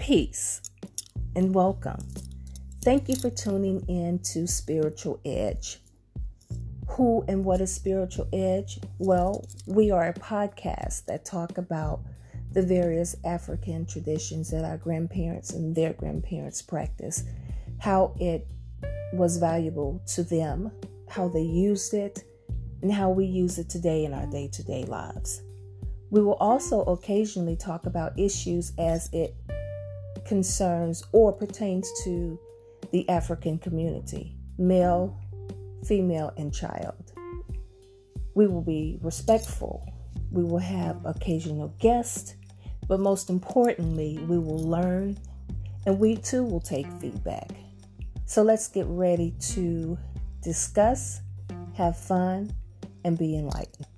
Peace and welcome. Thank you for tuning in to Spiritual Edge. Who and what is Spiritual Edge? Well, we are a podcast that talk about the various African traditions that our grandparents and their grandparents practice, how it was valuable to them, how they used it, and how we use it today in our day to day lives. We will also occasionally talk about issues as it concerns or pertains to the African community male, female, and child. We will be respectful. We will have occasional guests, but most importantly, we will learn and we too will take feedback. So let's get ready to discuss, have fun, and be enlightened.